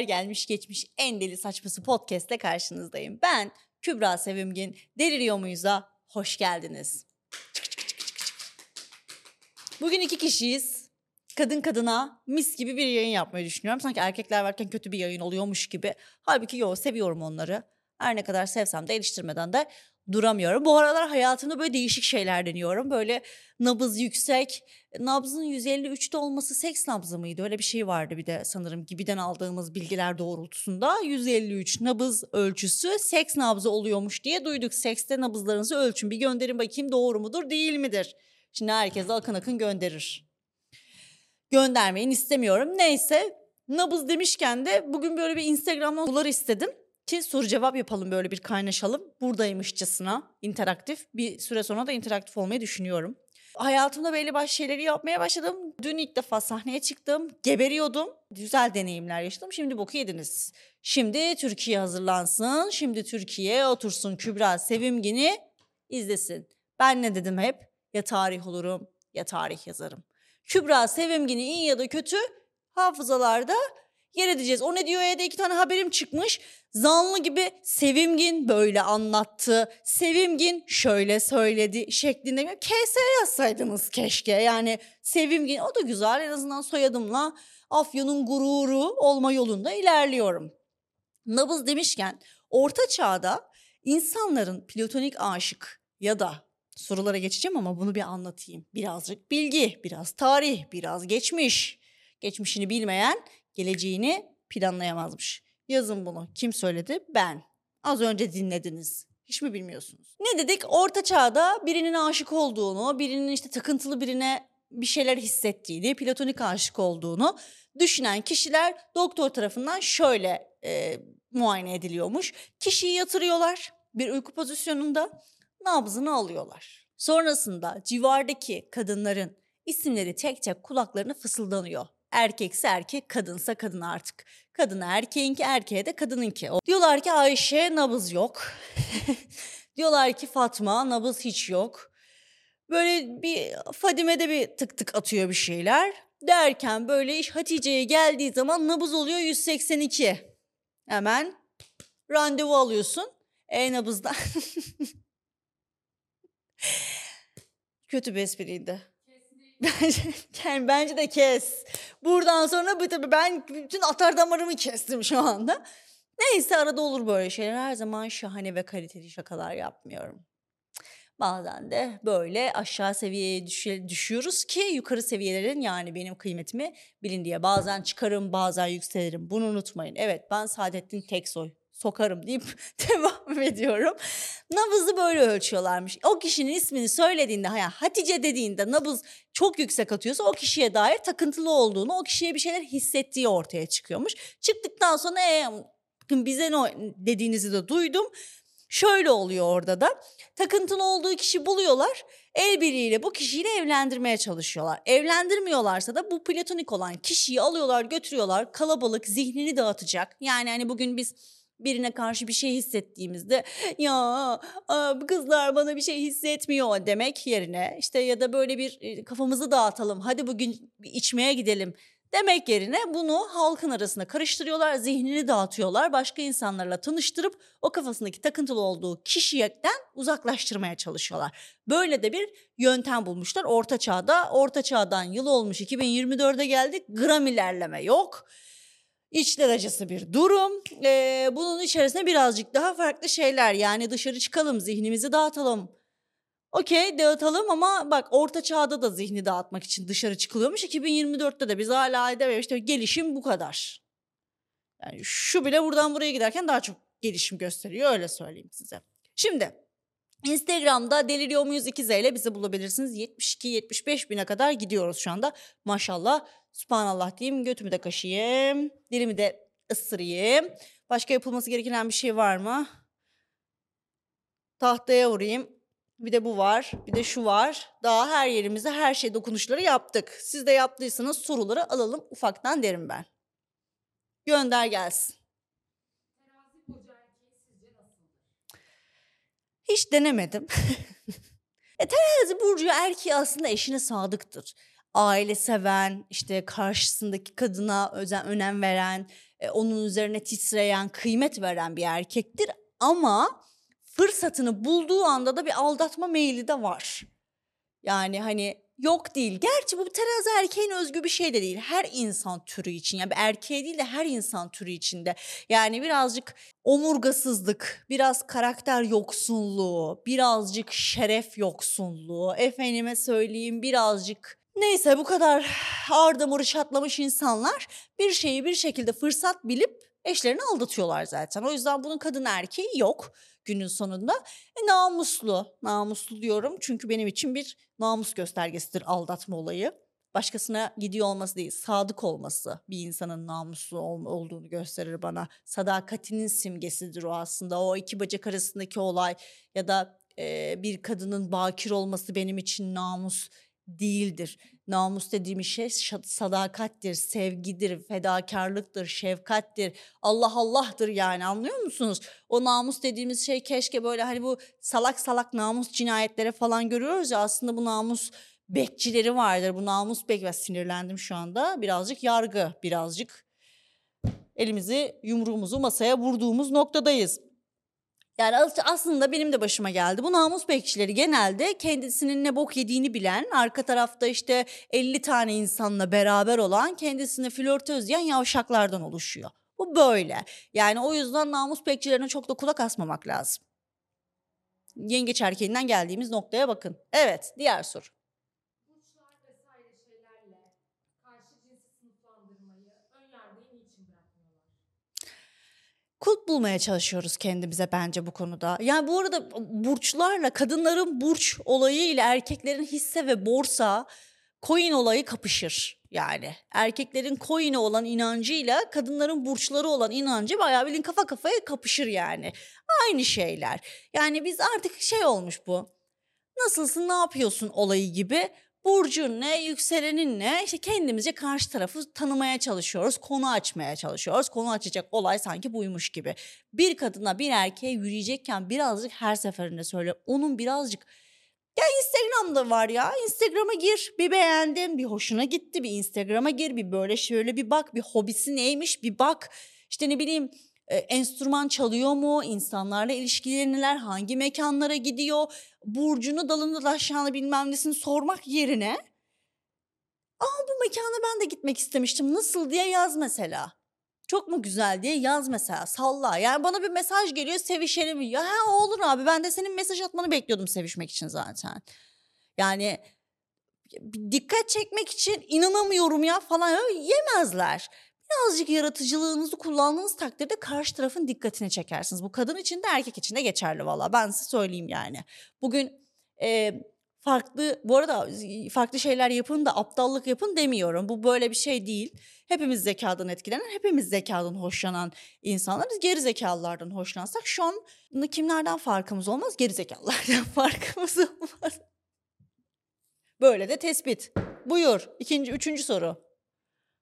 merhabalar gelmiş geçmiş en deli saçması podcast'le karşınızdayım. Ben Kübra Sevimgin, Deliriyor Muyuz'a hoş geldiniz. Bugün iki kişiyiz. Kadın kadına mis gibi bir yayın yapmayı düşünüyorum. Sanki erkekler varken kötü bir yayın oluyormuş gibi. Halbuki yo seviyorum onları. Her ne kadar sevsem de eleştirmeden de duramıyorum. Bu aralar hayatımda böyle değişik şeyler deniyorum. Böyle nabız yüksek. Nabzın 153'te olması seks nabzı mıydı? Öyle bir şey vardı bir de sanırım gibiden aldığımız bilgiler doğrultusunda. 153 nabız ölçüsü seks nabzı oluyormuş diye duyduk. Sekste nabızlarınızı ölçün. Bir gönderin bakayım doğru mudur değil midir? Şimdi herkes akın akın gönderir. Göndermeyin istemiyorum. Neyse nabız demişken de bugün böyle bir Instagram'dan sorular istedim ki soru cevap yapalım böyle bir kaynaşalım. Buradaymışçasına interaktif. Bir süre sonra da interaktif olmayı düşünüyorum. Hayatımda belli başlı şeyleri yapmaya başladım. Dün ilk defa sahneye çıktım. Geberiyordum. Güzel deneyimler yaşadım. Şimdi boku yediniz. Şimdi Türkiye hazırlansın. Şimdi Türkiye otursun Kübra Sevimgin'i izlesin. Ben ne dedim hep? Ya tarih olurum ya tarih yazarım. Kübra Sevimgin'i iyi ya da kötü hafızalarda yer edeceğiz. O ne diyor ya da iki tane haberim çıkmış. Zanlı gibi Sevimgin böyle anlattı. Sevimgin şöyle söyledi şeklinde. KS yazsaydınız keşke. Yani Sevimgin o da güzel. En azından soyadımla Afyon'un gururu olma yolunda ilerliyorum. Nabız demişken orta çağda insanların platonik aşık ya da sorulara geçeceğim ama bunu bir anlatayım. Birazcık bilgi, biraz tarih, biraz geçmiş. Geçmişini bilmeyen geleceğini planlayamazmış. Yazın bunu. Kim söyledi? Ben. Az önce dinlediniz. Hiç mi bilmiyorsunuz? Ne dedik? Orta çağda birinin aşık olduğunu, birinin işte takıntılı birine bir şeyler hissettiğini, platonik aşık olduğunu düşünen kişiler doktor tarafından şöyle e, muayene ediliyormuş. Kişiyi yatırıyorlar bir uyku pozisyonunda, nabzını alıyorlar. Sonrasında civardaki kadınların isimleri tek tek kulaklarına fısıldanıyor. Erkekse erkek, kadınsa kadın artık. Kadına erkeğinki, erkeğe de kadınınki. Diyorlar ki Ayşe nabız yok. Diyorlar ki Fatma nabız hiç yok. Böyle bir Fadime'de bir tık tık atıyor bir şeyler. Derken böyle iş Hatice'ye geldiği zaman nabız oluyor 182. Hemen randevu alıyorsun. E nabızda. Kötü bir espriydi. Yani bence de kes. Buradan sonra bu tabii ben bütün atar damarımı kestim şu anda. Neyse arada olur böyle şeyler. Her zaman şahane ve kaliteli şakalar yapmıyorum. Bazen de böyle aşağı seviyeye düşüyoruz ki yukarı seviyelerin yani benim kıymetimi bilin diye. Bazen çıkarım bazen yükselirim bunu unutmayın. Evet ben Saadettin Teksoy sokarım deyip devam ediyorum. Nabızı böyle ölçüyorlarmış. O kişinin ismini söylediğinde yani Hatice dediğinde nabız çok yüksek atıyorsa o kişiye dair takıntılı olduğunu, o kişiye bir şeyler hissettiği ortaya çıkıyormuş. Çıktıktan sonra e, bize ne dediğinizi de duydum. Şöyle oluyor orada da. Takıntılı olduğu kişi buluyorlar. El birliğiyle bu kişiyle evlendirmeye çalışıyorlar. Evlendirmiyorlarsa da bu platonik olan kişiyi alıyorlar, götürüyorlar. Kalabalık, zihnini dağıtacak. Yani hani bugün biz birine karşı bir şey hissettiğimizde ya kızlar bana bir şey hissetmiyor demek yerine işte ya da böyle bir kafamızı dağıtalım hadi bugün içmeye gidelim demek yerine bunu halkın arasına karıştırıyorlar, zihnini dağıtıyorlar, başka insanlarla tanıştırıp o kafasındaki takıntılı olduğu kişiden uzaklaştırmaya çalışıyorlar. Böyle de bir yöntem bulmuşlar Orta Çağ'da. Orta Çağ'dan yıl olmuş 2024'e geldik. Gram ilerleme yok içler acısı bir durum. Ee, bunun içerisinde birazcık daha farklı şeyler yani dışarı çıkalım, zihnimizi dağıtalım. Okey dağıtalım ama bak orta çağda da zihni dağıtmak için dışarı çıkılıyormuş. 2024'te de biz hala edememiş. Gelişim bu kadar. Yani şu bile buradan buraya giderken daha çok gelişim gösteriyor öyle söyleyeyim size. Şimdi Instagram'da Deliriyor Muyuz 2Z ile bizi bulabilirsiniz. 72-75 bine kadar gidiyoruz şu anda. Maşallah. Sübhanallah diyeyim. Götümü de kaşıyayım. Dilimi de ısırayım. Başka yapılması gereken bir şey var mı? Tahtaya vurayım. Bir de bu var. Bir de şu var. Daha her yerimize her şey dokunuşları yaptık. Siz de yaptıysanız soruları alalım ufaktan derim ben. Gönder gelsin. Hiç denemedim. e, terazi burcu erkeği aslında eşine sadıktır. Aile seven, işte karşısındaki kadına özen, önem veren, e, onun üzerine titreyen, kıymet veren bir erkektir. Ama fırsatını bulduğu anda da bir aldatma meyli de var. Yani hani yok değil. Gerçi bu terazi erkeğin özgü bir şey de değil. Her insan türü için yani bir erkeğe değil de her insan türü içinde. Yani birazcık omurgasızlık, biraz karakter yoksunluğu, birazcık şeref yoksunluğu, efendime söyleyeyim birazcık Neyse bu kadar ardamuru çatlamış insanlar bir şeyi bir şekilde fırsat bilip eşlerini aldatıyorlar zaten. O yüzden bunun kadın erkeği yok günün sonunda. E, namuslu, namuslu diyorum çünkü benim için bir namus göstergesidir aldatma olayı. Başkasına gidiyor olması değil, sadık olması bir insanın namuslu ol- olduğunu gösterir bana. Sadakatinin simgesidir o aslında. O iki bacak arasındaki olay ya da e, bir kadının bakir olması benim için namus değildir. Namus dediğimiz şey sadakattir, sevgidir, fedakarlıktır, şefkattir. Allah Allah'tır yani anlıyor musunuz? O namus dediğimiz şey keşke böyle hani bu salak salak namus cinayetleri falan görüyoruz ya aslında bu namus bekçileri vardır. Bu namus bek ben sinirlendim şu anda. Birazcık yargı, birazcık elimizi yumruğumuzu masaya vurduğumuz noktadayız. Yani as- aslında benim de başıma geldi. Bu namus bekçileri genelde kendisinin ne bok yediğini bilen, arka tarafta işte 50 tane insanla beraber olan, kendisine flörtöz diyen yavşaklardan oluşuyor. Bu böyle. Yani o yüzden namus bekçilerine çok da kulak asmamak lazım. Yengeç erkeğinden geldiğimiz noktaya bakın. Evet, diğer soru. karşı cinsi sınıflandırmayı ön niçin bırakmıyorlar? Kulp bulmaya çalışıyoruz kendimize bence bu konuda. Yani bu arada burçlarla kadınların burç olayı ile erkeklerin hisse ve borsa coin olayı kapışır. Yani erkeklerin coin'e olan inancıyla kadınların burçları olan inancı bayağı bilin kafa kafaya kapışır yani. Aynı şeyler. Yani biz artık şey olmuş bu. Nasılsın ne yapıyorsun olayı gibi burcun ne, yükselenin ne işte kendimizce karşı tarafı tanımaya çalışıyoruz, konu açmaya çalışıyoruz. Konu açacak olay sanki buymuş gibi. Bir kadına bir erkeğe yürüyecekken birazcık her seferinde söyle onun birazcık ya Instagram'da var ya. Instagram'a gir. Bir beğendin, bir hoşuna gitti. Bir Instagram'a gir, bir böyle şöyle bir bak. Bir hobisi neymiş bir bak. İşte ne bileyim e, enstrüman çalıyor mu? İnsanlarla ilişkileri neler? Hangi mekanlara gidiyor? Burcunu dalını daşağını bilmem nesini sormak yerine Aa bu mekana ben de gitmek istemiştim. Nasıl diye yaz mesela. Çok mu güzel diye yaz mesela salla. Yani bana bir mesaj geliyor sevişelim. Ya ha, olur abi ben de senin mesaj atmanı bekliyordum sevişmek için zaten. Yani dikkat çekmek için inanamıyorum ya falan yemezler. Birazcık yaratıcılığınızı kullandığınız takdirde karşı tarafın dikkatini çekersiniz. Bu kadın için de erkek için de geçerli valla ben size söyleyeyim yani. Bugün e, farklı bu arada farklı şeyler yapın da aptallık yapın demiyorum. Bu böyle bir şey değil. Hepimiz zekadan etkilenen, hepimiz zekadan hoşlanan insanlarız. Geri zekalılardan hoşlansak şu an kimlerden farkımız olmaz? Geri zekalılardan farkımız olmaz. Böyle de tespit. Buyur. İkinci, üçüncü soru.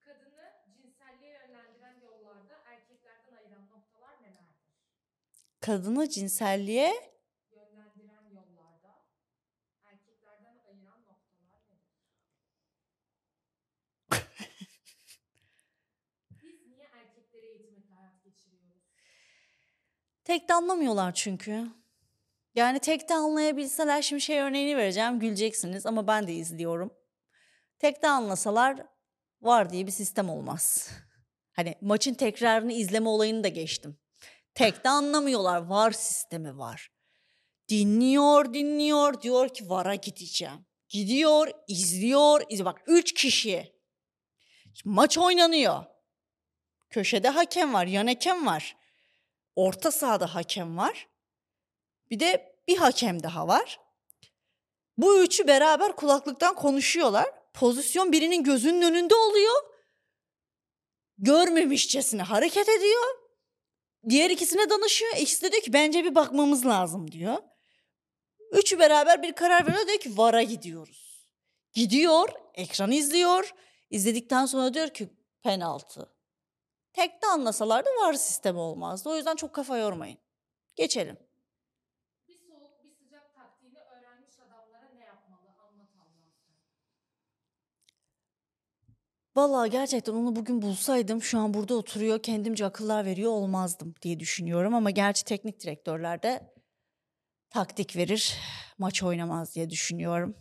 Kadını cinselliğe yönlendiren yollarda erkeklerden ayıran noktalar nelerdir? Kadını cinselliğe Yönlendiren yollarda erkeklerden ayıran noktalar nedir? Biz niye erkekleri eğitmekle hayat geçiriyoruz? tek de anlamıyorlar çünkü. Yani tek de anlayabilseler şimdi şey örneğini vereceğim güleceksiniz ama ben de izliyorum. Tek de anlasalar var diye bir sistem olmaz. Hani maçın tekrarını izleme olayını da geçtim. Tek de anlamıyorlar var sistemi var. Dinliyor dinliyor diyor ki vara gideceğim. Gidiyor izliyor izliyor. Bak üç kişi. Maç oynanıyor. Köşede hakem var yan hakem var. Orta sahada hakem var. Bir de bir hakem daha var. Bu üçü beraber kulaklıktan konuşuyorlar. Pozisyon birinin gözünün önünde oluyor. Görmemişçesine hareket ediyor. Diğer ikisine danışıyor. İkisi de diyor ki bence bir bakmamız lazım diyor. Üçü beraber bir karar veriyor diyor ki VAR'a gidiyoruz. Gidiyor, ekranı izliyor. İzledikten sonra diyor ki penaltı. Tek de anlasalar da VAR sistemi olmazdı. O yüzden çok kafa yormayın. Geçelim. Bir soğuk bir sıcak taktiğini Vallahi gerçekten onu bugün bulsaydım şu an burada oturuyor kendimce akıllar veriyor olmazdım diye düşünüyorum. Ama gerçi teknik direktörler de taktik verir maç oynamaz diye düşünüyorum.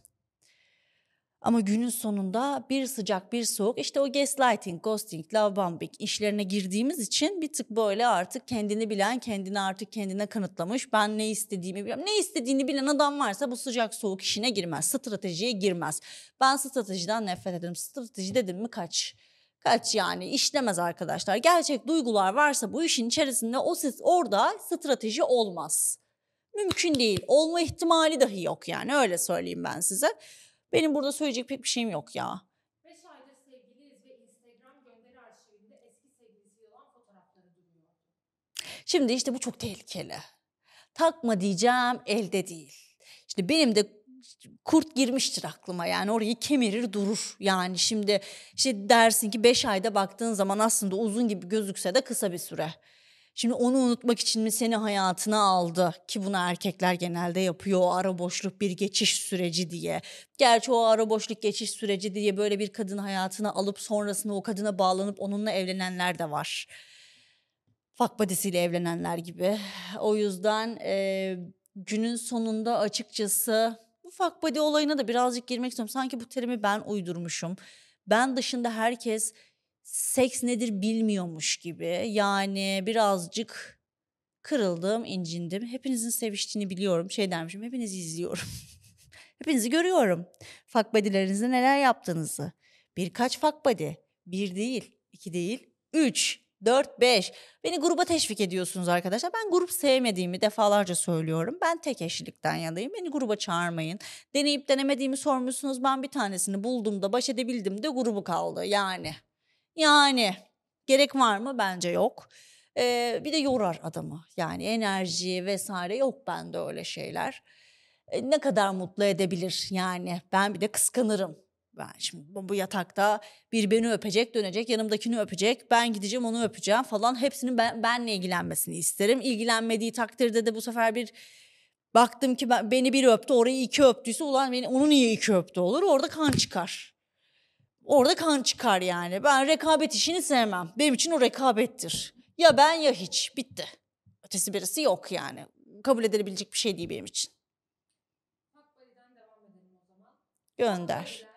Ama günün sonunda bir sıcak bir soğuk işte o gaslighting, ghosting, love bombing işlerine girdiğimiz için bir tık böyle artık kendini bilen, kendini artık kendine kanıtlamış. Ben ne istediğimi biliyorum. Ne istediğini bilen adam varsa bu sıcak soğuk işine girmez. Stratejiye girmez. Ben stratejiden nefret ederim. Strateji dedim mi kaç. Kaç yani işlemez arkadaşlar. Gerçek duygular varsa bu işin içerisinde o siz orada strateji olmaz. Mümkün değil. Olma ihtimali dahi yok yani öyle söyleyeyim ben size. Benim burada söyleyecek pek bir şeyim yok ya. 5 aydır sevgiliyiz ve Instagram gönderi arşivinde eski sevgilisiyle olan fotoğrafları duruyor. Şimdi işte bu çok tehlikeli. Takma diyeceğim elde değil. İşte benim de kurt girmiştir aklıma yani orayı kemirir durur. Yani şimdi işte dersin ki 5 ayda baktığın zaman aslında uzun gibi gözükse de kısa bir süre. Şimdi onu unutmak için mi seni hayatına aldı ki bunu erkekler genelde yapıyor o ara boşluk bir geçiş süreci diye. Gerçi o ara boşluk geçiş süreci diye böyle bir kadın hayatına alıp sonrasında o kadına bağlanıp onunla evlenenler de var fuck buddy'siyle evlenenler gibi. O yüzden e, günün sonunda açıkçası bu fuck buddy olayına da birazcık girmek istiyorum. Sanki bu terimi ben uydurmuşum. Ben dışında herkes seks nedir bilmiyormuş gibi. Yani birazcık kırıldım, incindim. Hepinizin seviştiğini biliyorum. Şey dermişim, hepinizi izliyorum. Hepinizi görüyorum. Fuck buddy'lerinizde neler yaptığınızı. Birkaç fuck buddy. Bir değil, iki değil, üç, dört, beş. Beni gruba teşvik ediyorsunuz arkadaşlar. Ben grup sevmediğimi defalarca söylüyorum. Ben tek eşlilikten yanayım. Beni gruba çağırmayın. Deneyip denemediğimi sormuşsunuz. Ben bir tanesini buldum da baş edebildim de grubu kaldı. Yani. Yani. Gerek var mı? Bence yok. Ee, bir de yorar adamı. Yani enerji vesaire yok bende öyle şeyler. E, ne kadar mutlu edebilir yani. Ben bir de kıskanırım. Ben şimdi bu yatakta bir beni öpecek, dönecek, yanımdakini öpecek. Ben gideceğim onu öpeceğim falan. Hepsinin ben, benle ilgilenmesini isterim. İlgilenmediği takdirde de bu sefer bir baktım ki ben, beni bir öptü, orayı iki öptüyse ulan beni onu niye iki öptü olur? Orada kan çıkar. Orada kan çıkar yani. Ben rekabet işini sevmem. Benim için o rekabettir. Ya ben ya hiç. Bitti. Ötesi birisi yok yani. Kabul edilebilecek bir şey değil benim için. Gönder.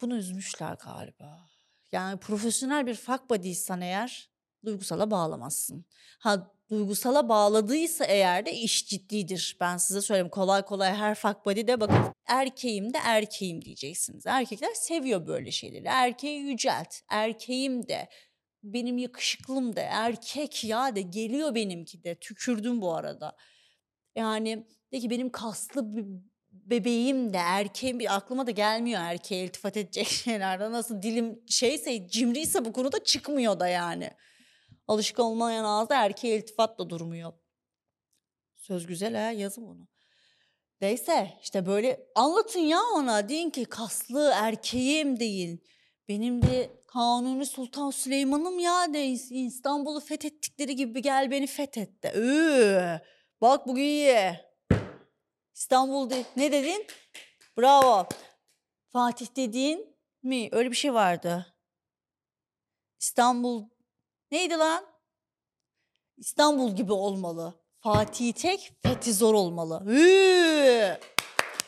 Bunu üzmüşler galiba. Yani profesyonel bir fuck buddy'ysen eğer duygusala bağlamazsın. Ha duygusala bağladıysa eğer de iş ciddidir. Ben size söyleyeyim kolay kolay her fuck buddy de bakın erkeğim de erkeğim diyeceksiniz. Erkekler seviyor böyle şeyleri. Erkeği yücelt. Erkeğim de benim yakışıklım da erkek ya de geliyor benimki de. Tükürdüm bu arada. Yani de ki benim kaslı bir bebeğim de erkeğim bir aklıma da gelmiyor erkeğe iltifat edecek şeylerden. Nasıl dilim şeyse cimriyse bu konuda çıkmıyor da yani. Alışık olmayan ağızda erkeğe iltifat durmuyor. Söz güzel ha yazın bunu. Neyse işte böyle anlatın ya ona. Deyin ki kaslı erkeğim deyin. Benim de Kanuni Sultan Süleyman'ım ya de İstanbul'u fethettikleri gibi gel beni fethet de. Üü, bak bugün iyi. İstanbul de, ne dedin? Bravo. Fatih dediğin mi? Öyle bir şey vardı. İstanbul neydi lan? İstanbul gibi olmalı. Fatih tek, fethi zor olmalı. Hüüü.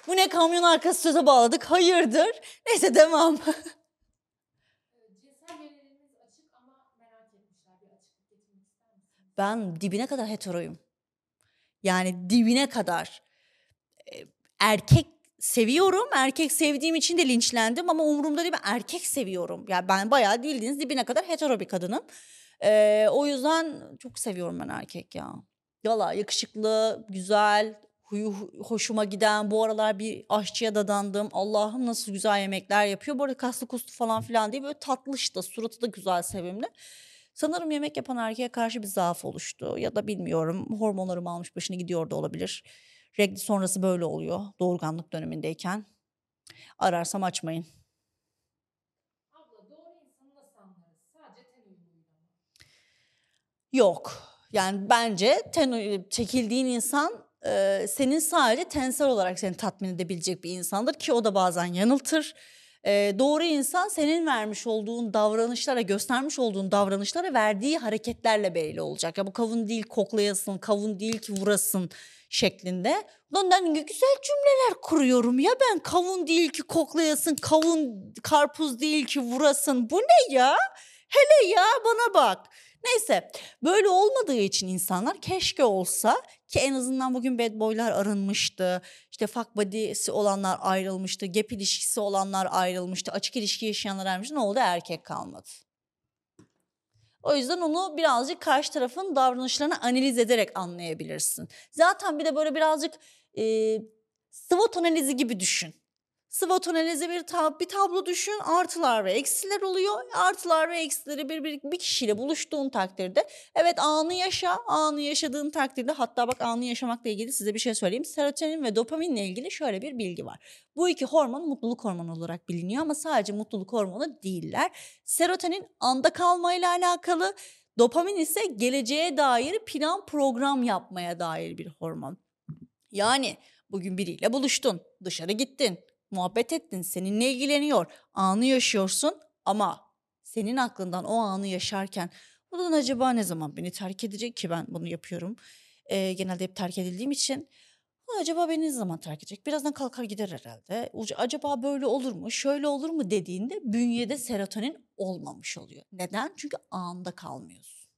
Bu ne kamyon arkası söze bağladık? Hayırdır? Neyse devam. Ben dibine kadar heteroyum. Yani dibine kadar. Erkek seviyorum. Erkek sevdiğim için de linçlendim ama umurumda değil. Ben erkek seviyorum. Yani ben bayağı bildiğiniz dibine kadar hetero bir kadınım. Ee, o yüzden çok seviyorum ben erkek ya. Valla yakışıklı, güzel, huyu hu- hoşuma giden. Bu aralar bir aşçıya dadandım. Allah'ım nasıl güzel yemekler yapıyor. Bu arada kaslı kuslu falan filan değil. Böyle tatlış da, suratı da güzel, sevimli. Sanırım yemek yapan erkeğe karşı bir zaaf oluştu. Ya da bilmiyorum hormonlarım almış başını gidiyor da olabilir. Regl sonrası böyle oluyor doğurganlık dönemindeyken. Ararsam açmayın. Abla doğru insanı nasıl anlarız? Sadece ten uyumuyla mı? Yok. Yani bence ten, çekildiğin insan e, senin sadece tensel olarak seni tatmin edebilecek bir insandır ki o da bazen yanıltır. E, doğru insan senin vermiş olduğun davranışlara, göstermiş olduğun davranışlara verdiği hareketlerle belli olacak. Ya bu kavun değil koklayasın, kavun değil ki vurasın şeklinde. Lan ben güzel cümleler kuruyorum ya ben kavun değil ki koklayasın, kavun karpuz değil ki vurasın. Bu ne ya? Hele ya bana bak. Neyse böyle olmadığı için insanlar keşke olsa ki en azından bugün bad boylar arınmıştı. İşte fuck body'si olanlar ayrılmıştı. Gap ilişkisi olanlar ayrılmıştı. Açık ilişki yaşayanlar ayrılmıştı. Ne oldu? Erkek kalmadı. O yüzden onu birazcık karşı tarafın davranışlarını analiz ederek anlayabilirsin. Zaten bir de böyle birazcık e, SWOT analizi gibi düşün. SWOT analizi bir, tab bir tablo düşün. Artılar ve eksiler oluyor. Artılar ve eksileri bir, bir, bir kişiyle buluştuğun takdirde evet anı yaşa. Anı yaşadığın takdirde hatta bak anı yaşamakla ilgili size bir şey söyleyeyim. Serotonin ve dopaminle ilgili şöyle bir bilgi var. Bu iki hormon mutluluk hormonu olarak biliniyor ama sadece mutluluk hormonu değiller. Serotonin anda kalmayla alakalı. Dopamin ise geleceğe dair plan program yapmaya dair bir hormon. Yani bugün biriyle buluştun, dışarı gittin, muhabbet ettin, seninle ilgileniyor, anı yaşıyorsun ama senin aklından o anı yaşarken bunun acaba ne zaman beni terk edecek ki ben bunu yapıyorum. Ee, genelde hep terk edildiğim için "Bu acaba beni ne zaman terk edecek? Birazdan kalkar gider herhalde. Acaba böyle olur mu? Şöyle olur mu dediğinde bünyede serotonin olmamış oluyor. Neden? Çünkü anda kalmıyorsun.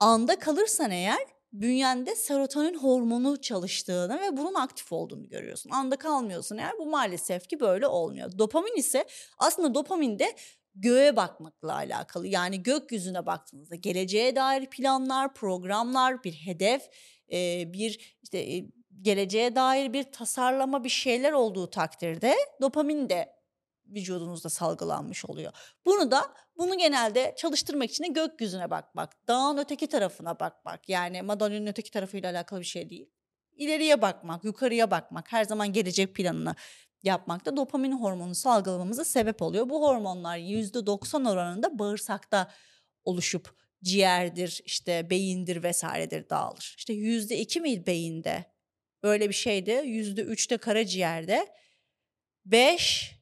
Anda kalırsan eğer bünyende serotonin hormonu çalıştığını ve bunun aktif olduğunu görüyorsun. Anda kalmıyorsun eğer bu maalesef ki böyle olmuyor. Dopamin ise aslında dopamin de göğe bakmakla alakalı. Yani gökyüzüne baktığınızda geleceğe dair planlar, programlar, bir hedef, e, bir işte e, geleceğe dair bir tasarlama bir şeyler olduğu takdirde dopamin de vücudunuzda salgılanmış oluyor. Bunu da bunu genelde çalıştırmak için de gökyüzüne bakmak, dağın öteki tarafına bakmak. Yani madalyonun öteki tarafıyla alakalı bir şey değil. İleriye bakmak, yukarıya bakmak, her zaman gelecek planını yapmak da dopamin hormonu salgılamamıza sebep oluyor. Bu hormonlar %90 oranında bağırsakta oluşup ciğerdir, işte beyindir vesairedir dağılır. İşte %2 mi beyinde? Böyle bir şeydi. %3'te karaciğerde. 5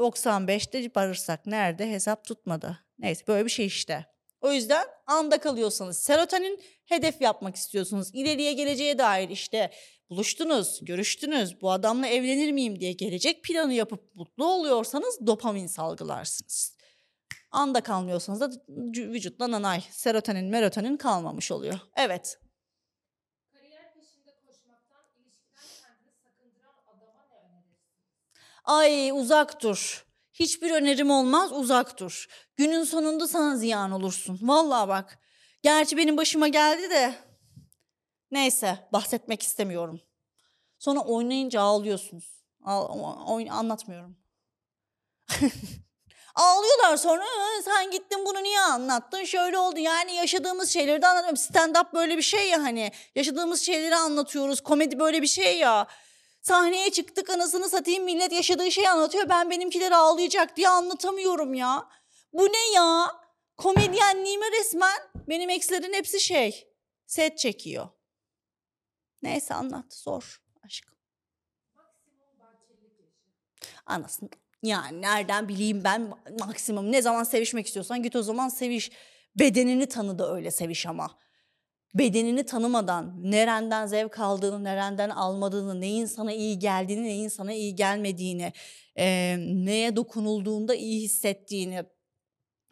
95'te bağırsak nerede hesap tutmadı. Neyse böyle bir şey işte. O yüzden anda kalıyorsanız serotonin hedef yapmak istiyorsunuz. İleriye geleceğe dair işte buluştunuz, görüştünüz, bu adamla evlenir miyim diye gelecek planı yapıp mutlu oluyorsanız dopamin salgılarsınız. Anda kalmıyorsanız da vü- vücutta nanay, serotonin, merotonin kalmamış oluyor. Evet. Ay uzak dur. Hiçbir önerim olmaz uzak dur. Günün sonunda sana ziyan olursun. Vallahi bak. Gerçi benim başıma geldi de. Neyse bahsetmek istemiyorum. Sonra oynayınca ağlıyorsunuz. Ağ- oyn- anlatmıyorum. Ağlıyorlar sonra "Ee, sen gittin bunu niye anlattın şöyle oldu yani yaşadığımız şeyleri de anlatıyorum stand up böyle bir şey ya hani yaşadığımız şeyleri anlatıyoruz komedi böyle bir şey ya Sahneye çıktık anasını satayım millet yaşadığı şeyi anlatıyor. Ben benimkileri ağlayacak diye anlatamıyorum ya. Bu ne ya? Komedyenliğime resmen benim ekslerin hepsi şey. Set çekiyor. Neyse anlat zor aşkım. Anasını yani nereden bileyim ben maksimum ne zaman sevişmek istiyorsan git o zaman seviş. Bedenini tanı da öyle seviş ama. Bedenini tanımadan nereden zevk aldığını, nereden almadığını, neyin sana iyi geldiğini, neyin sana iyi gelmediğini, eee, neye dokunulduğunda iyi hissettiğini,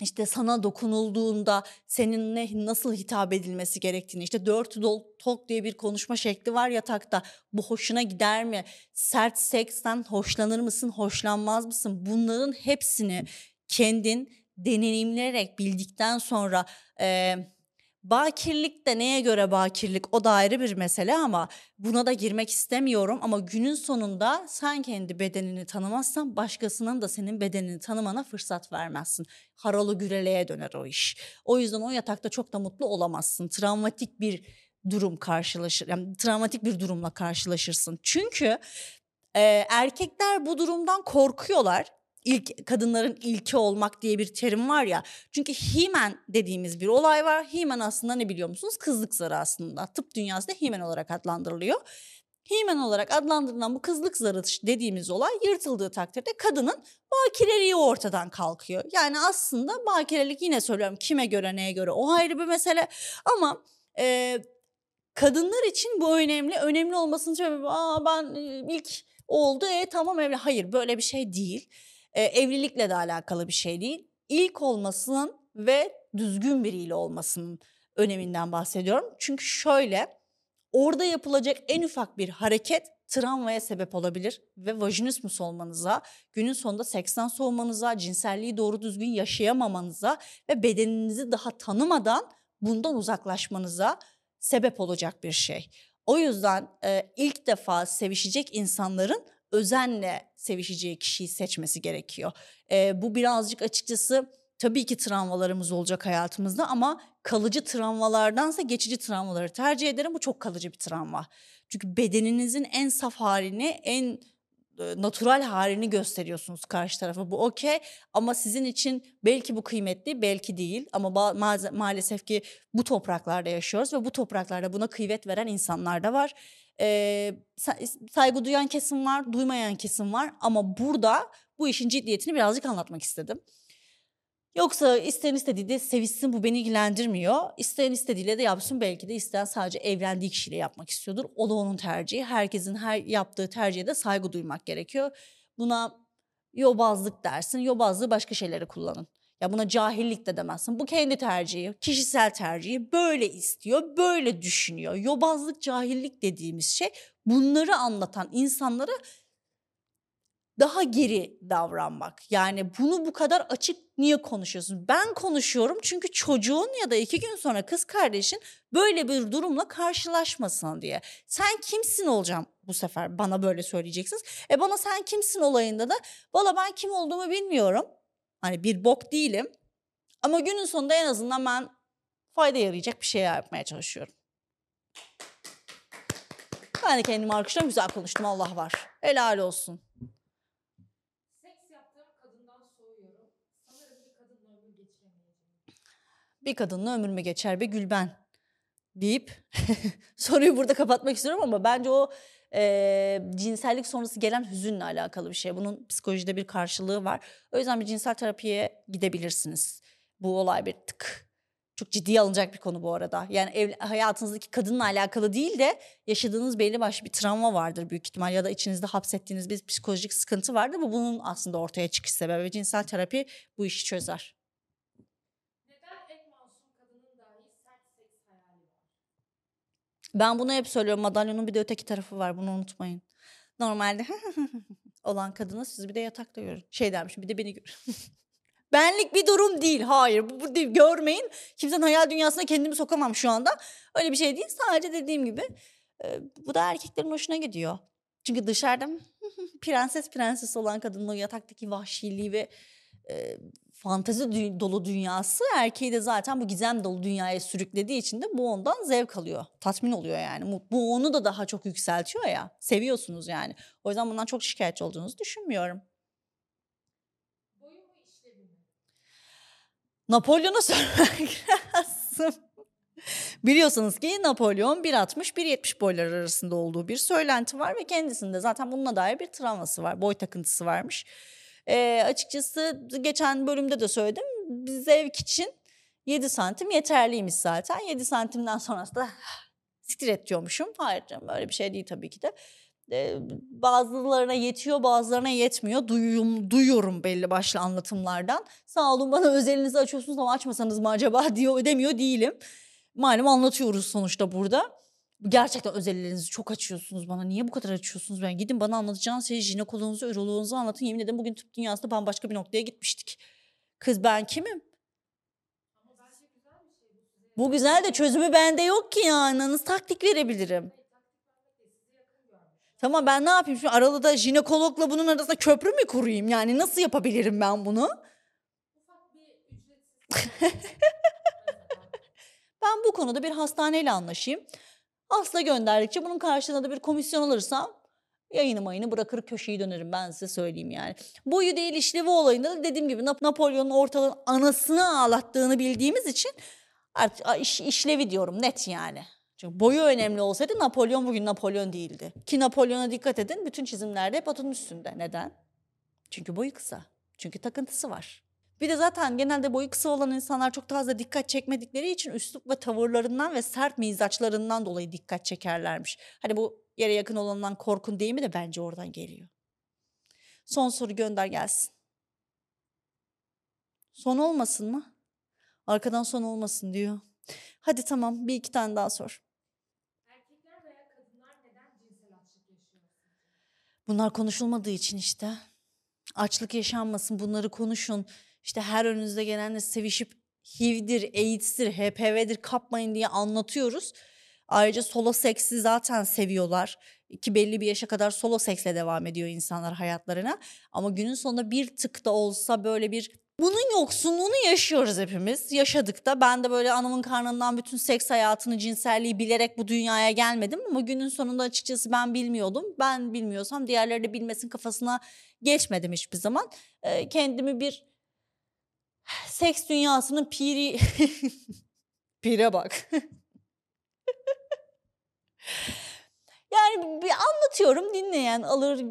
işte sana dokunulduğunda senin ne, nasıl hitap edilmesi gerektiğini, işte dört dol tok diye bir konuşma şekli var yatakta. Bu hoşuna gider mi? Sert seksten hoşlanır mısın, hoşlanmaz mısın? Bunların hepsini kendin deneyimleyerek bildikten sonra eee Bakirlik de neye göre bakirlik o da ayrı bir mesele ama buna da girmek istemiyorum. Ama günün sonunda sen kendi bedenini tanımazsan başkasının da senin bedenini tanımana fırsat vermezsin. Haralı güreleye döner o iş. O yüzden o yatakta çok da mutlu olamazsın. Travmatik bir durum karşılaşır, yani travmatik bir durumla karşılaşırsın. Çünkü e, erkekler bu durumdan korkuyorlar. İlk kadınların ilki olmak diye bir terim var ya. Çünkü Himen dediğimiz bir olay var. Himen aslında ne biliyor musunuz? Kızlık zarı aslında. Tıp dünyasında Himen olarak adlandırılıyor. Himen olarak adlandırılan bu kızlık zarı dediğimiz olay yırtıldığı takdirde kadının bakireliği ortadan kalkıyor. Yani aslında bakirelik yine söylüyorum kime göre neye göre o ayrı bir mesele ama e, kadınlar için bu önemli. Önemli olmasının sebebi aa ben ilk oldu e tamam evli. Hayır böyle bir şey değil. E, evlilikle de alakalı bir şey değil. İlk olmasının ve düzgün biriyle olmasının öneminden bahsediyorum. Çünkü şöyle orada yapılacak en ufak bir hareket travmaya sebep olabilir ve vajinismus olmanıza, günün sonunda seksten soğumanıza, cinselliği doğru düzgün yaşayamamanıza ve bedeninizi daha tanımadan bundan uzaklaşmanıza sebep olacak bir şey. O yüzden e, ilk defa sevişecek insanların özenle sevişeceği kişiyi seçmesi gerekiyor. E, bu birazcık açıkçası tabii ki travmalarımız olacak hayatımızda ama kalıcı travmalardansa geçici travmaları tercih ederim. Bu çok kalıcı bir travma. Çünkü bedeninizin en saf halini, en natural halini gösteriyorsunuz karşı tarafa. Bu okey ama sizin için belki bu kıymetli, belki değil. Ama ma- maalesef ki bu topraklarda yaşıyoruz ve bu topraklarda buna kıymet veren insanlar da var. Ee, saygı duyan kesim var, duymayan kesim var ama burada bu işin ciddiyetini birazcık anlatmak istedim. Yoksa isteyen istediği de sevişsin bu beni ilgilendirmiyor. İsteyen istediğiyle de yapsın belki de isteyen sadece evlendiği kişiyle yapmak istiyordur. O da onun tercihi. Herkesin her yaptığı tercihe de saygı duymak gerekiyor. Buna yobazlık dersin. Yobazlığı başka şeylere kullanın. Ya buna cahillik de demezsin. Bu kendi tercihi, kişisel tercihi. Böyle istiyor, böyle düşünüyor. Yobazlık, cahillik dediğimiz şey bunları anlatan insanlara daha geri davranmak. Yani bunu bu kadar açık niye konuşuyorsun? Ben konuşuyorum çünkü çocuğun ya da iki gün sonra kız kardeşin böyle bir durumla karşılaşmasın diye. Sen kimsin olacağım bu sefer bana böyle söyleyeceksiniz. E bana sen kimsin olayında da valla ben kim olduğumu bilmiyorum. Hani bir bok değilim. Ama günün sonunda en azından ben fayda yarayacak bir şey yapmaya çalışıyorum. Ben de kendimi alkışlıyorum. Güzel konuştum Allah var. Helal olsun. Bir kadınla ömür mü geçer be Gülben deyip soruyu burada kapatmak istiyorum ama bence o e, cinsellik sonrası gelen hüzünle alakalı bir şey. Bunun psikolojide bir karşılığı var. O yüzden bir cinsel terapiye gidebilirsiniz. Bu olay bir tık çok ciddiye alınacak bir konu bu arada. Yani ev, hayatınızdaki kadınla alakalı değil de yaşadığınız belli başlı bir travma vardır büyük ihtimal ya da içinizde hapsettiğiniz bir psikolojik sıkıntı vardır. Bu bunun aslında ortaya çıkış sebebi. Cinsel terapi bu işi çözer. Ben bunu hep söylüyorum. Madalyonun bir de öteki tarafı var. Bunu unutmayın. Normalde olan kadını siz bir de yatakta görün. Şey dermişim bir de beni gör. Benlik bir durum değil. Hayır bu, bu değil. Görmeyin. Kimsenin hayal dünyasına kendimi sokamam şu anda. Öyle bir şey değil. Sadece dediğim gibi e, bu da erkeklerin hoşuna gidiyor. Çünkü dışarıda prenses prenses olan kadının o yataktaki vahşiliği ve e, fantezi dü- dolu dünyası erkeği de zaten bu gizem dolu dünyaya sürüklediği için de bu ondan zevk alıyor. Tatmin oluyor yani. Bu onu da daha çok yükseltiyor ya. Seviyorsunuz yani. O yüzden bundan çok şikayetçi olduğunuzu düşünmüyorum. Napolyon'a sormak lazım. Biliyorsunuz ki Napolyon 1.60-1.70 boylar arasında olduğu bir söylenti var ve kendisinde zaten bununla dair bir travması var. Boy takıntısı varmış. E, açıkçası geçen bölümde de söyledim. Zevk için 7 santim yeterliymiş zaten. 7 santimden sonrası da siktir et diyormuşum. Hayır canım öyle bir şey değil tabii ki de. Ee, bazılarına yetiyor bazılarına yetmiyor. Duyum, duyuyorum belli başlı anlatımlardan. Sağ olun bana özelinizi açıyorsunuz ama açmasanız mı acaba diyor demiyor değilim. Malum anlatıyoruz sonuçta burada gerçekten özelliklerinizi çok açıyorsunuz bana. Niye bu kadar açıyorsunuz? Ben gidin bana anlatacağınız şeyi jinekoloğunuzu, üroloğunuzu anlatın. Yemin ederim bugün tıp dünyasında bambaşka bir noktaya gitmiştik. Kız ben kimim? Bu güzel de çözümü bende yok ki yani. Nasıl taktik verebilirim? Tamam ben ne yapayım? Şu arada jinekologla bunun arasında köprü mü kurayım? Yani nasıl yapabilirim ben bunu? ben bu konuda bir hastaneyle anlaşayım. Asla gönderdikçe bunun karşılığında da bir komisyon alırsam Yayını mayını bırakır köşeyi dönerim ben size söyleyeyim yani. Boyu değil işlevi olayında da dediğim gibi Nap- Napolyon'un ortalığın anasını ağlattığını bildiğimiz için artık iş, işlevi diyorum net yani. Çünkü boyu önemli olsaydı Napolyon bugün Napolyon değildi. Ki Napolyon'a dikkat edin bütün çizimlerde hep atın üstünde. Neden? Çünkü boyu kısa. Çünkü takıntısı var. Bir de zaten genelde boyu kısa olan insanlar çok fazla dikkat çekmedikleri için üslup ve tavırlarından ve sert mizaçlarından dolayı dikkat çekerlermiş. Hani bu yere yakın olandan korkun değil mi de bence oradan geliyor. Son soru gönder gelsin. Son olmasın mı? Arkadan son olmasın diyor. Hadi tamam bir iki tane daha sor. Erkekler veya kadınlar neden cinsel açlık yaşıyor? Bunlar konuşulmadığı için işte. Açlık yaşanmasın bunları konuşun. İşte her önünüze gelenle sevişip HIV'dir, AIDS'tir, HPV'dir kapmayın diye anlatıyoruz. Ayrıca solo seksi zaten seviyorlar. Ki belli bir yaşa kadar solo seksle devam ediyor insanlar hayatlarına. Ama günün sonunda bir tık da olsa böyle bir bunun yoksunluğunu yaşıyoruz hepimiz. Yaşadık da ben de böyle anamın karnından bütün seks hayatını, cinselliği bilerek bu dünyaya gelmedim. Ama günün sonunda açıkçası ben bilmiyordum. Ben bilmiyorsam diğerleri de bilmesin kafasına geçmedim hiçbir zaman. Ee, kendimi bir seks dünyasının piri... Pire bak. yani bir anlatıyorum dinleyen alır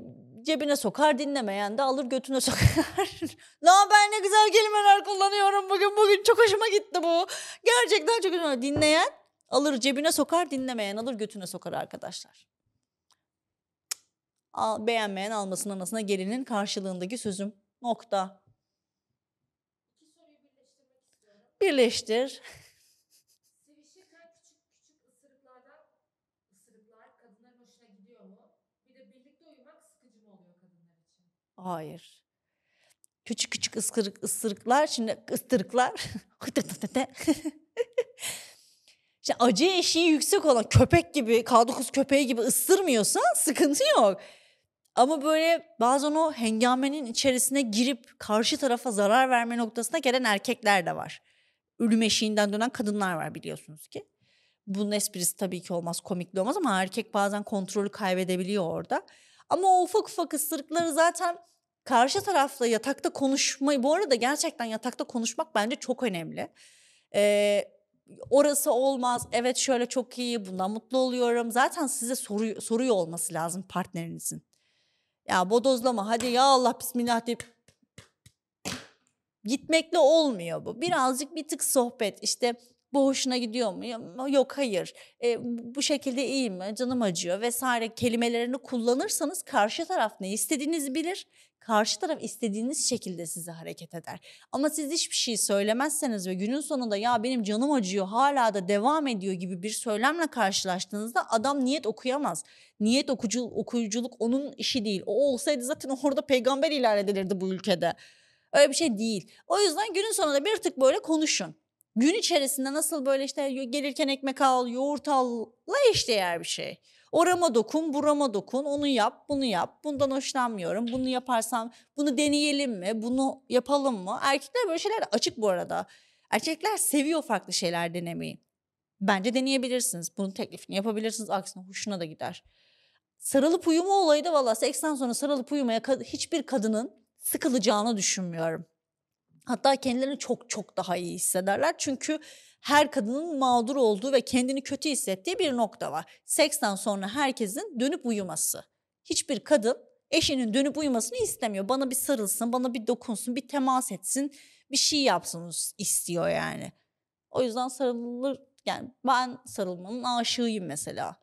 cebine sokar dinlemeyen de alır götüne sokar. Lan ben ne güzel kelimeler kullanıyorum bugün bugün çok hoşuma gitti bu. Gerçekten çok hoşuma Dinleyen alır cebine sokar dinlemeyen alır götüne sokar arkadaşlar. Al, beğenmeyen almasın anasına gelinin karşılığındaki sözüm. Nokta. İki soruyu birleştirmek istiyorum. Birleştir. Sevişirken küçük küçük ısırıklardan ısırıklar kadınların hoşuna gidiyor mu? Bir de birlikte uyumak sıkıcı mı oluyor kadınlar için? Hayır. Küçük küçük ıskırık, ısırıklar, şimdi ıstırıklar. işte acı eşiği yüksek olan köpek gibi, K9 köpeği gibi ısırmıyorsa sıkıntı yok. Ama böyle bazen o hengamenin içerisine girip karşı tarafa zarar verme noktasına gelen erkekler de var. Ölüm eşiğinden dönen kadınlar var biliyorsunuz ki. Bunun esprisi tabii ki olmaz, komikli olmaz ama erkek bazen kontrolü kaybedebiliyor orada. Ama o ufak ufak ısırıkları zaten karşı tarafla yatakta konuşmayı, bu arada gerçekten yatakta konuşmak bence çok önemli. Ee, orası olmaz, evet şöyle çok iyi, bundan mutlu oluyorum. Zaten size soruyor, soruyor olması lazım partnerinizin. Ya bodozlama hadi ya Allah bismillah deyip gitmekle olmuyor bu. Birazcık bir tık sohbet işte bu hoşuna gidiyor mu? Yok hayır. E, bu şekilde iyi mi? Canım acıyor vesaire kelimelerini kullanırsanız karşı taraf ne istediğinizi bilir. Karşı taraf istediğiniz şekilde size hareket eder. Ama siz hiçbir şey söylemezseniz ve günün sonunda ya benim canım acıyor hala da devam ediyor gibi bir söylemle karşılaştığınızda adam niyet okuyamaz. Niyet okucu, okuyuculuk onun işi değil. O olsaydı zaten orada peygamber ilan edilirdi bu ülkede. Öyle bir şey değil. O yüzden günün sonunda bir tık böyle konuşun. Gün içerisinde nasıl böyle işte gelirken ekmek al, yoğurt al, eşdeğer bir şey. Orama dokun, burama dokun, onu yap, bunu yap. Bundan hoşlanmıyorum. Bunu yaparsam bunu deneyelim mi? Bunu yapalım mı? Erkekler böyle şeyler açık bu arada. Erkekler seviyor farklı şeyler denemeyi. Bence deneyebilirsiniz. Bunun teklifini yapabilirsiniz. Aksine hoşuna da gider. Sarılıp uyuma olayı da valla seksten sonra sarılıp uyumaya hiçbir kadının sıkılacağını düşünmüyorum. Hatta kendilerini çok çok daha iyi hissederler. Çünkü her kadının mağdur olduğu ve kendini kötü hissettiği bir nokta var. Seksten sonra herkesin dönüp uyuması. Hiçbir kadın eşinin dönüp uyumasını istemiyor. Bana bir sarılsın, bana bir dokunsun, bir temas etsin, bir şey yapsın istiyor yani. O yüzden sarılır, yani ben sarılmanın aşığıyım mesela.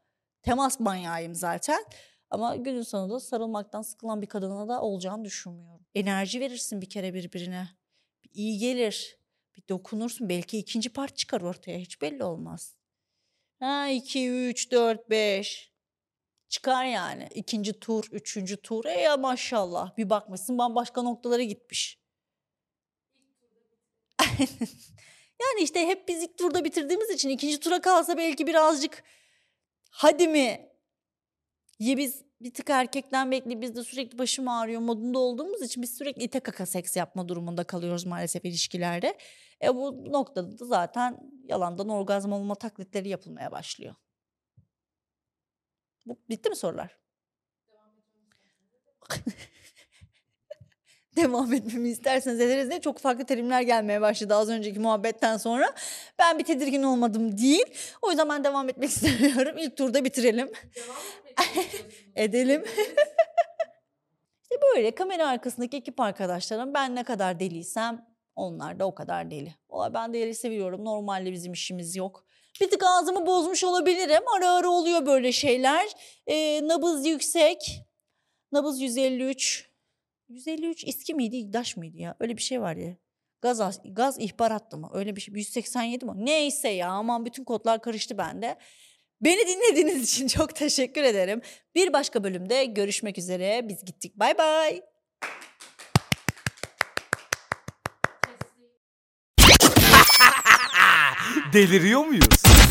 Temas manyağıyım zaten. Ama günün sonunda sarılmaktan sıkılan bir kadına da olacağını düşünmüyorum. Enerji verirsin bir kere birbirine. Bir iyi gelir. Bir dokunursun. Belki ikinci part çıkar ortaya. Hiç belli olmaz. Ha 2, 3, 4, 5. Çıkar yani. İkinci tur, üçüncü tur. E ya maşallah. Bir bakmışsın bambaşka noktalara gitmiş. yani işte hep biz ilk turda bitirdiğimiz için ikinci tura kalsa belki birazcık hadi mi ya biz bir tık erkekten bekli biz de sürekli başım ağrıyor modunda olduğumuz için biz sürekli ite kaka seks yapma durumunda kalıyoruz maalesef ilişkilerde. E bu noktada da zaten yalandan orgazm olma taklitleri yapılmaya başlıyor. Bu, bitti mi sorular? Devam etmemi isterseniz ederiz diye çok farklı terimler gelmeye başladı az önceki muhabbetten sonra. Ben bir tedirgin olmadım değil. O yüzden ben devam etmek istemiyorum. İlk turda bitirelim. Edelim. İşte böyle kamera arkasındaki ekip arkadaşlarım ben ne kadar deliysem onlar da o kadar deli. Valla ben deli seviyorum. Normalde bizim işimiz yok. Bir tık ağzımı bozmuş olabilirim. Ara ara oluyor böyle şeyler. Ee, nabız yüksek. Nabız 153. 153 iski miydi, İgdaş mıydı ya? Öyle bir şey var ya. Gaz, gaz ihbarattı mı? Öyle bir şey. 187 mi? Neyse ya aman bütün kodlar karıştı bende. Beni dinlediğiniz için çok teşekkür ederim. Bir başka bölümde görüşmek üzere. Biz gittik. Bay bay. Deliriyor muyuz?